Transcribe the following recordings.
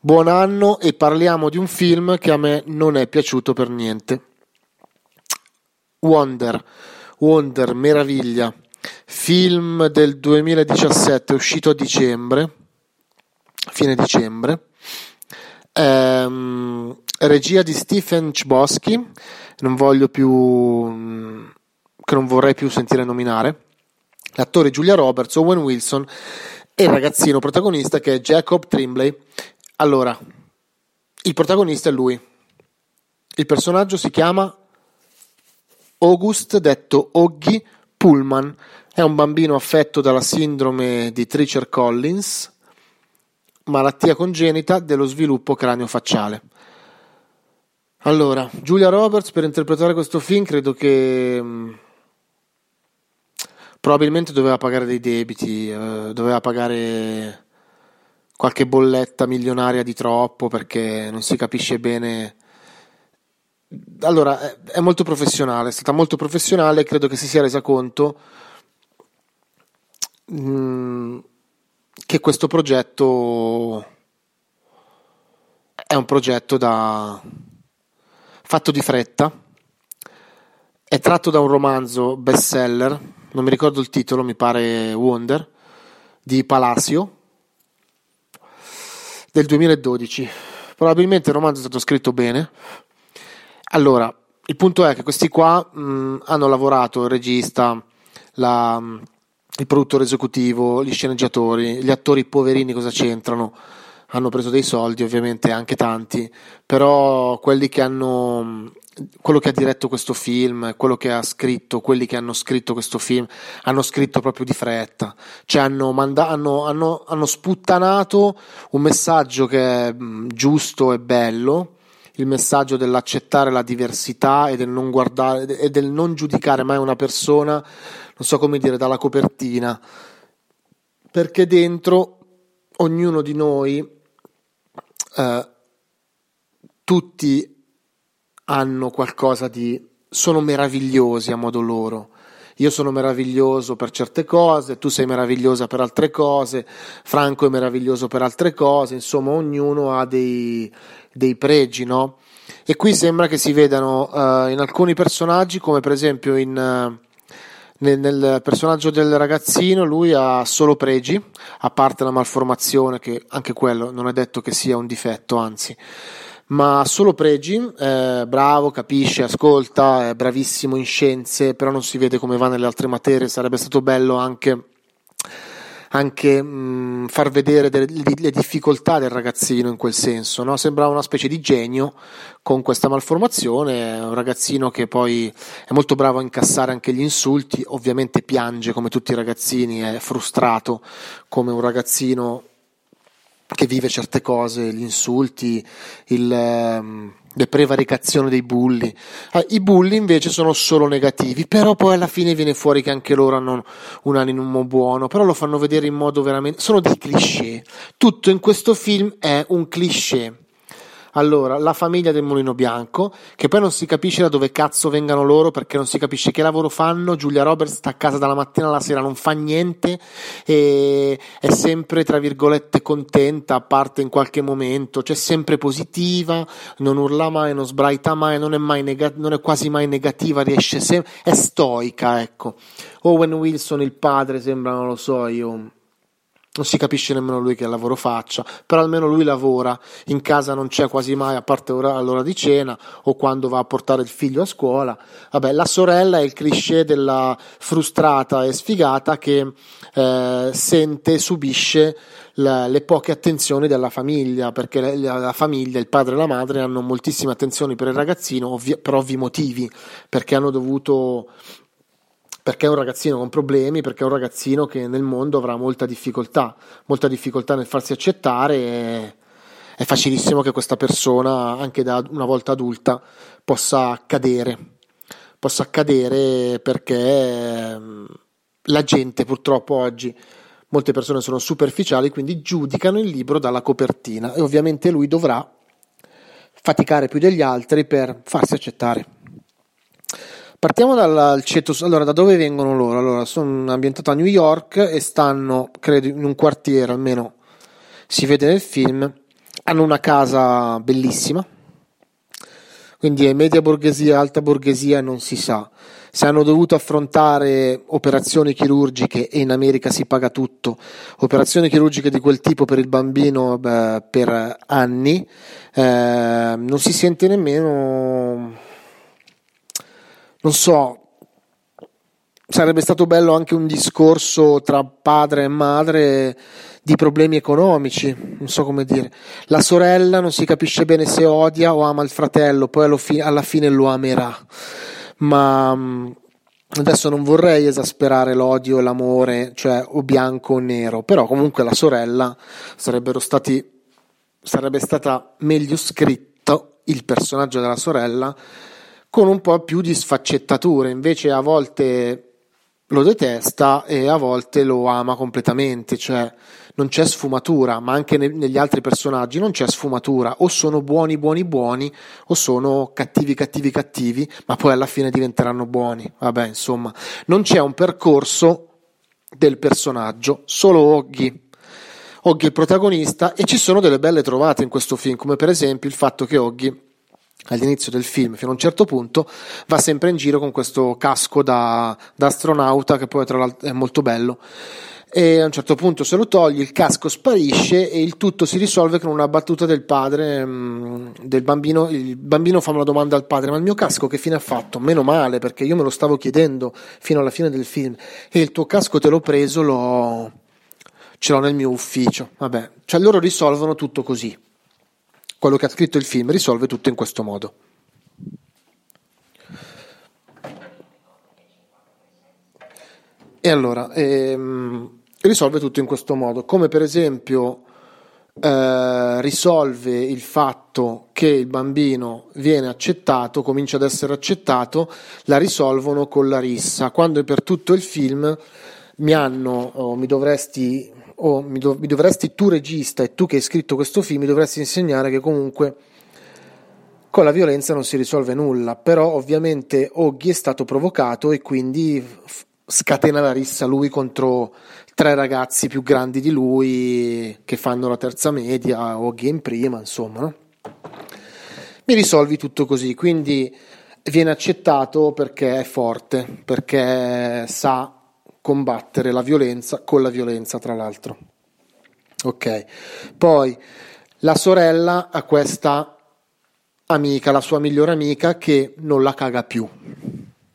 Buon anno e parliamo di un film che a me non è piaciuto per niente. Wonder, Wonder, meraviglia, film del 2017, uscito a dicembre, fine dicembre, ehm, regia di Stephen Chbosky, non voglio più, che non vorrei più sentire nominare, l'attore Julia Roberts, Owen Wilson e il ragazzino protagonista che è Jacob Trimbley allora, il protagonista è lui. Il personaggio si chiama August, detto Oggy Pullman. È un bambino affetto dalla sindrome di Tricher Collins, malattia congenita dello sviluppo cranio-facciale. Allora, Julia Roberts per interpretare questo film credo che mm, probabilmente doveva pagare dei debiti, eh, doveva pagare qualche bolletta milionaria di troppo perché non si capisce bene. Allora, è molto professionale, è stata molto professionale e credo che si sia resa conto mm, che questo progetto è un progetto da fatto di fretta, è tratto da un romanzo bestseller, non mi ricordo il titolo, mi pare Wonder, di Palacio del 2012. Probabilmente il romanzo è stato scritto bene. Allora, il punto è che questi qua mh, hanno lavorato, il regista, la, il produttore esecutivo, gli sceneggiatori, gli attori poverini cosa c'entrano? Hanno preso dei soldi, ovviamente anche tanti, però quelli che hanno quello che ha diretto questo film, quello che ha scritto, quelli che hanno scritto questo film, hanno scritto proprio di fretta, cioè hanno, manda- hanno, hanno, hanno sputtanato un messaggio che è mm, giusto e bello, il messaggio dell'accettare la diversità e del non guardare e del non giudicare mai una persona, non so come dire, dalla copertina, perché dentro ognuno di noi, eh, tutti hanno qualcosa di... sono meravigliosi a modo loro. Io sono meraviglioso per certe cose, tu sei meravigliosa per altre cose, Franco è meraviglioso per altre cose, insomma ognuno ha dei, dei pregi, no? E qui sembra che si vedano uh, in alcuni personaggi, come per esempio in, uh, nel, nel, personaggio del ragazzino, lui ha solo pregi, a parte la malformazione, che anche quello non è detto che sia un difetto, anzi ma solo pregi, eh, bravo, capisce, ascolta, è bravissimo in scienze, però non si vede come va nelle altre materie, sarebbe stato bello anche anche mh, far vedere delle, le difficoltà del ragazzino in quel senso, no? sembrava una specie di genio con questa malformazione, un ragazzino che poi è molto bravo a incassare anche gli insulti, ovviamente piange come tutti i ragazzini, è frustrato come un ragazzino che vive certe cose, gli insulti, il, ehm, le prevaricazioni dei bulli. Ah, I bulli invece sono solo negativi, però poi alla fine viene fuori che anche loro hanno un animo buono, però lo fanno vedere in modo veramente... sono dei cliché. Tutto in questo film è un cliché allora, la famiglia del Mulino Bianco, che poi non si capisce da dove cazzo vengano loro perché non si capisce che lavoro fanno. Giulia Roberts sta a casa dalla mattina alla sera, non fa niente e è sempre, tra virgolette, contenta, a parte in qualche momento, cioè sempre positiva, non urla mai, non sbraita mai, non è, mai nega- non è quasi mai negativa, riesce sempre, è stoica, ecco. Owen Wilson, il padre, sembra, non lo so, io non si capisce nemmeno lui che lavoro faccia, però almeno lui lavora, in casa non c'è quasi mai a parte ora, all'ora di cena o quando va a portare il figlio a scuola. Vabbè, la sorella è il cliché della frustrata e sfigata che eh, sente subisce la, le poche attenzioni della famiglia, perché la, la, famiglia, il padre e la madre hanno moltissime attenzioni per il ragazzino ovvi- per ovvi motivi, perché hanno dovuto perché è un ragazzino con problemi, perché è un ragazzino che nel mondo avrà molta difficoltà, molta difficoltà nel farsi accettare e è facilissimo che questa persona, anche da una volta adulta, possa cadere, possa cadere perché mm, la gente purtroppo oggi molte persone sono superficiali, quindi giudicano il libro dalla copertina e ovviamente lui dovrà faticare più degli altri per farsi accettare. Partiamo dal ceto, allora da dove vengono loro? Allora, sono ambientato a New York e stanno, credo, in un quartiere almeno si vede nel film, hanno una casa bellissima, quindi è media borghesia, alta borghesia, non si sa. Se hanno dovuto affrontare operazioni chirurgiche e in America si paga tutto, operazioni chirurgiche di quel tipo per il bambino beh, per anni, eh, non si sente nemmeno, non so, sarebbe stato bello anche un discorso tra padre e madre di problemi economici, non so come dire. La sorella non si capisce bene se odia o ama il fratello, poi alla fine lo amerà. Ma mm, adesso non vorrei esasperare l'odio e l'amore, cioè o bianco o nero, però comunque la sorella sarebbero stati sarebbe stata meglio scritto il personaggio della sorella con un po' più di sfaccettature, invece a volte lo detesta e a volte lo ama completamente, cioè non c'è sfumatura, ma anche ne- negli altri personaggi non c'è sfumatura, o sono buoni buoni buoni o sono cattivi cattivi cattivi, ma poi alla fine diventeranno buoni. Vabbè, insomma, non c'è un percorso del personaggio, solo Oggi. Oggi è il protagonista e ci sono delle belle trovate in questo film, come per esempio il fatto che Oggi all'inizio del film fino a un certo punto va sempre in giro con questo casco da, da astronauta che poi tra l'altro è molto bello e a un certo punto se lo toglie, il casco sparisce e il tutto si risolve con una battuta del padre, mm, del bambino. Il bambino fa una domanda al padre: Ma il mio casco che fine ha fatto? Meno male, perché io me lo stavo chiedendo fino alla fine del film. E il tuo casco te l'ho preso, l'ho... ce l'ho nel mio ufficio. Vabbè, cioè loro risolvono tutto così quello che ha scritto il film risolve tutto in questo modo. E allora, ehm, risolve tutto in questo modo, come per esempio eh, risolve il fatto che il bambino viene accettato, comincia ad essere accettato, la risolvono con la rissa, quando per tutto il film mi hanno, o mi dovresti o mi, dov- mi, dovresti tu regista e tu che hai scritto questo film mi dovresti insegnare che comunque con la violenza non si risolve nulla, però ovviamente Oggi è stato provocato e quindi f- scatena la rissa lui contro tre ragazzi più grandi di lui che fanno la terza media, Oggi in prima, insomma, no? Mi risolvi tutto così, quindi viene accettato perché è forte, perché sa combattere la violenza con la violenza, tra l'altro. Ok, poi la sorella ha questa amica, la sua migliore amica, che non la caga più.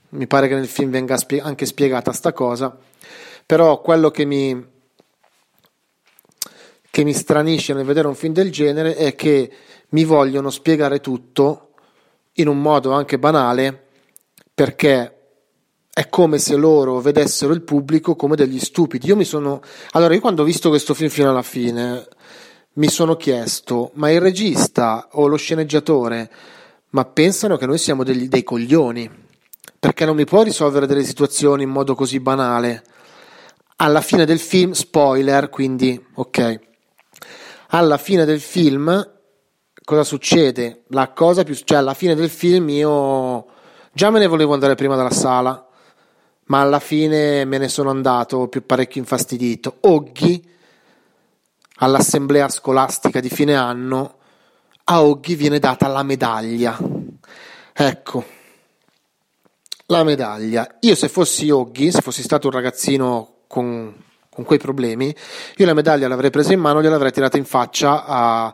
Mi pare che nel film venga anche spiegata sta cosa, però quello che mi, che mi stranisce nel vedere un film del genere è che mi vogliono spiegare tutto in un modo anche banale perché è come se loro vedessero il pubblico come degli stupidi. Io mi sono. Allora, io quando ho visto questo film fino alla fine, mi sono chiesto: ma il regista o lo sceneggiatore, ma pensano che noi siamo degli, dei coglioni? Perché non mi può risolvere delle situazioni in modo così banale. Alla fine del film, spoiler, quindi, ok. Alla fine del film, cosa succede? La cosa più. cioè, alla fine del film io. Già me ne volevo andare prima dalla sala ma alla fine me ne sono andato più parecchio infastidito. Oggi, all'assemblea scolastica di fine anno, a Oggi viene data la medaglia. Ecco, la medaglia. Io se fossi Oggi, se fossi stato un ragazzino con, con quei problemi, io la medaglia l'avrei presa in mano e gliel'avrei tirata in faccia a,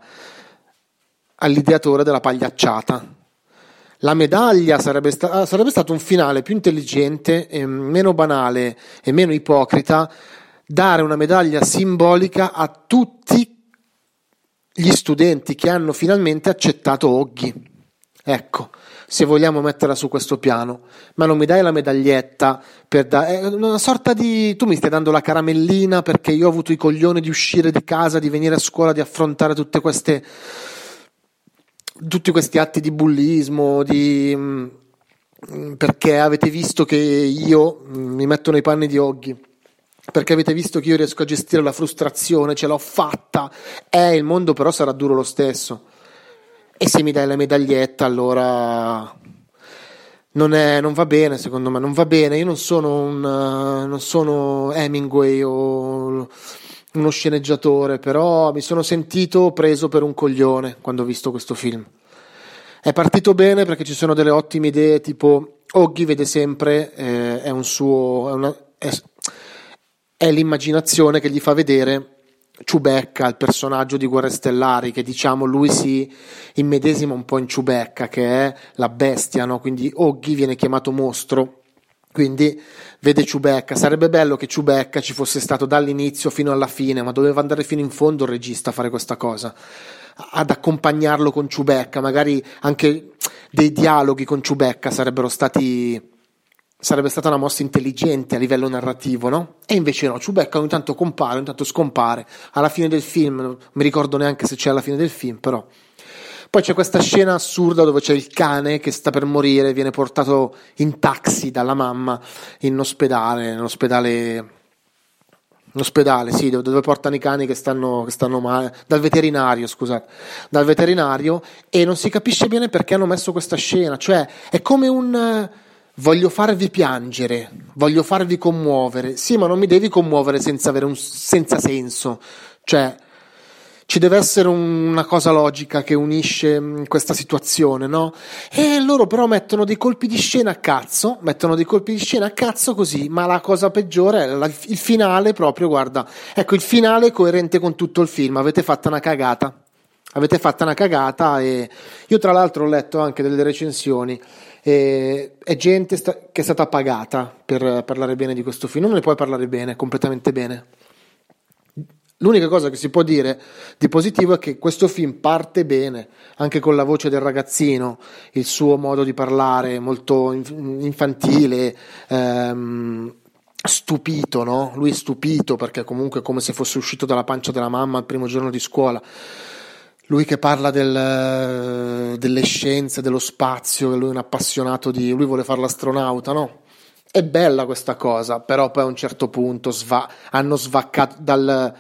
all'ideatore della pagliacciata la medaglia sarebbe, sta- ah, sarebbe stato un finale più intelligente, meno banale e meno ipocrita, dare una medaglia simbolica a tutti gli studenti che hanno finalmente accettato Oggi. Ecco, se vogliamo metterla su questo piano, ma non mi dai la medaglietta per dare una sorta di tu mi stai dando la caramellina perché io ho avuto i coglioni di uscire di casa, di venire a scuola, di affrontare tutte queste tutti questi atti di bullismo, di mm, perché avete visto che io mm, mi metto nei panni di Oggi perché avete visto che io riesco a gestire la frustrazione, ce l'ho fatta, eh, il mondo però sarà duro lo stesso. E se mi dai la medaglietta, allora non, è, non va bene, secondo me, non va bene. Io non sono, un, non sono Hemingway o uno sceneggiatore, però mi sono sentito preso per un coglione quando ho visto questo film. È partito bene perché ci sono delle ottime idee, tipo Oggi vede sempre, eh, è un suo, è una, è, è l'immaginazione che gli fa vedere Ciubecca, il personaggio di Guerre Stellari, che diciamo lui si immedesima un po' in Ciubecca, che è la bestia, no? quindi Oggi viene chiamato mostro, quindi vede Ciubecca. Sarebbe bello che Ciubecca ci fosse stato dall'inizio fino alla fine, ma doveva andare fino in fondo il regista a fare questa cosa, ad accompagnarlo con Ciubecca, magari anche dei dialoghi con Ciubecca sarebbero stati sarebbe stata una mossa intelligente a livello narrativo, no? E invece no, Ciubecca ogni tanto compare, ogni tanto scompare. Alla fine del film, non mi ricordo neanche se c'è alla fine del film, però. Poi c'è questa scena assurda dove c'è il cane che sta per morire, viene portato in taxi dalla mamma in ospedale, nell'ospedale L'ospedale, sì, dove, dove, portano i cani che stanno, che stanno male, dal veterinario, scusate, dal veterinario, e non si capisce bene perché hanno messo questa scena, cioè è come un voglio farvi piangere, voglio farvi commuovere. Sì, ma non mi devi commuovere senza avere un senza senso. Cioè, ci deve essere una cosa logica che unisce mm, questa situazione, no? E loro però mettono dei colpi di scena a cazzo, mettono dei colpi di scena a cazzo così, ma la cosa peggiore è la, il finale proprio, guarda, ecco, il finale è coerente con tutto il film, avete fatto una cagata. Avete fatto una cagata e io tra l'altro ho letto anche delle recensioni e è gente sta- che è stata pagata per parlare bene di questo film, non ne puoi parlare bene, completamente bene. L'unica cosa che si può dire di positivo è che questo film parte bene, anche con la voce del ragazzino, il suo modo di parlare molto infantile, ehm, stupito, no? Lui è stupito perché comunque è come se fosse uscito dalla pancia della mamma al primo giorno di scuola lui che parla del, delle scienze, dello spazio, lui è un appassionato di... lui vuole fare l'astronauta, no? È bella questa cosa, però poi a un certo punto sva, hanno svaccato dal,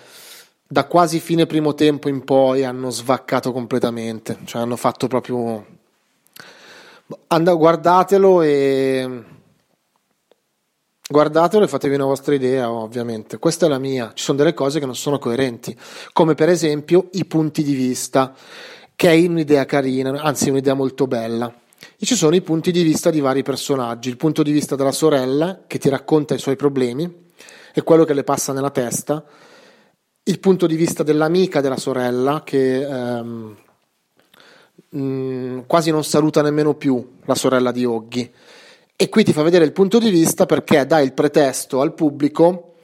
da quasi fine primo tempo in poi hanno svaccato completamente, cioè hanno fatto proprio... And- guardatelo e Guardatelo e fatevi una vostra idea, ovviamente. Questa è la mia. Ci sono delle cose che non sono coerenti, come per esempio i punti di vista, che è un'idea carina, anzi un'idea molto bella. E ci sono i punti di vista di vari personaggi. Il punto di vista della sorella, che ti racconta i suoi problemi e quello che le passa nella testa. Il punto di vista dell'amica della sorella, che ehm, mh, mm, quasi non saluta nemmeno più la sorella di Oggi e qui ti fa vedere il punto di vista perché dà il pretesto al pubblico,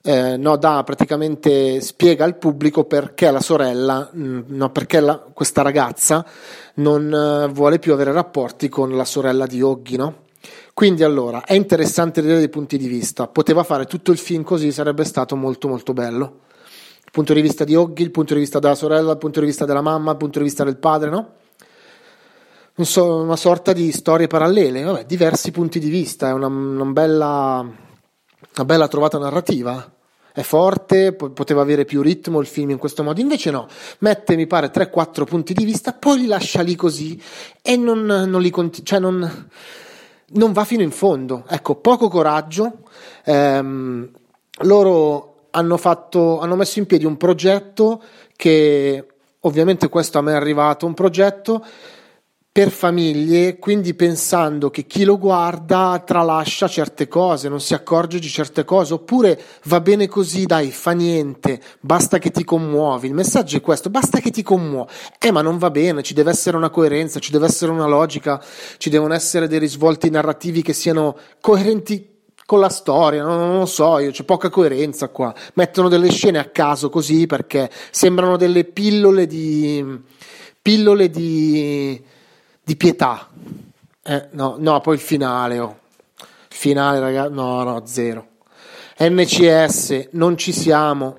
eh, no, dà praticamente spiega al pubblico perché la sorella, mh, mm, no, perché la, questa ragazza non uh, vuole più avere rapporti con la sorella di Oggi, no? Quindi allora è interessante vedere dei punti di vista. Poteva fare tutto il film così, sarebbe stato molto molto bello. Il punto di vista di Oggi, il punto di vista della sorella, il punto di vista della mamma, il punto di vista del padre, no? una sorta di storie parallele, vabbè, diversi punti di vista, è una, una, bella, una bella trovata narrativa. È forte, poteva avere più ritmo il film in questo modo, invece no, mette mi pare 3-4 punti di vista, poi li lascia lì così e non, non li continua, cioè non, non, va fino in fondo. Ecco, poco coraggio. Ehm, loro hanno, fatto, hanno messo in piedi un progetto che ovviamente questo a me è arrivato, un progetto per famiglie, quindi pensando che chi lo guarda tralascia certe cose, non si accorge di certe cose, oppure va bene così, dai, fa niente, basta che ti commuovi. Il messaggio è questo, basta che ti commuovi. Eh, ma non va bene, ci deve essere una coerenza, ci deve essere una logica, ci devono essere dei risvolti narrativi che siano coerenti con la storia, non, non lo so, io, c'è poca coerenza qua. Mettono delle scene a caso così perché sembrano delle pillole di pillole di di pietà. Eh, no, no, poi il finale, oh. Finale, ragazzi, no, no, zero. NCS, non ci siamo.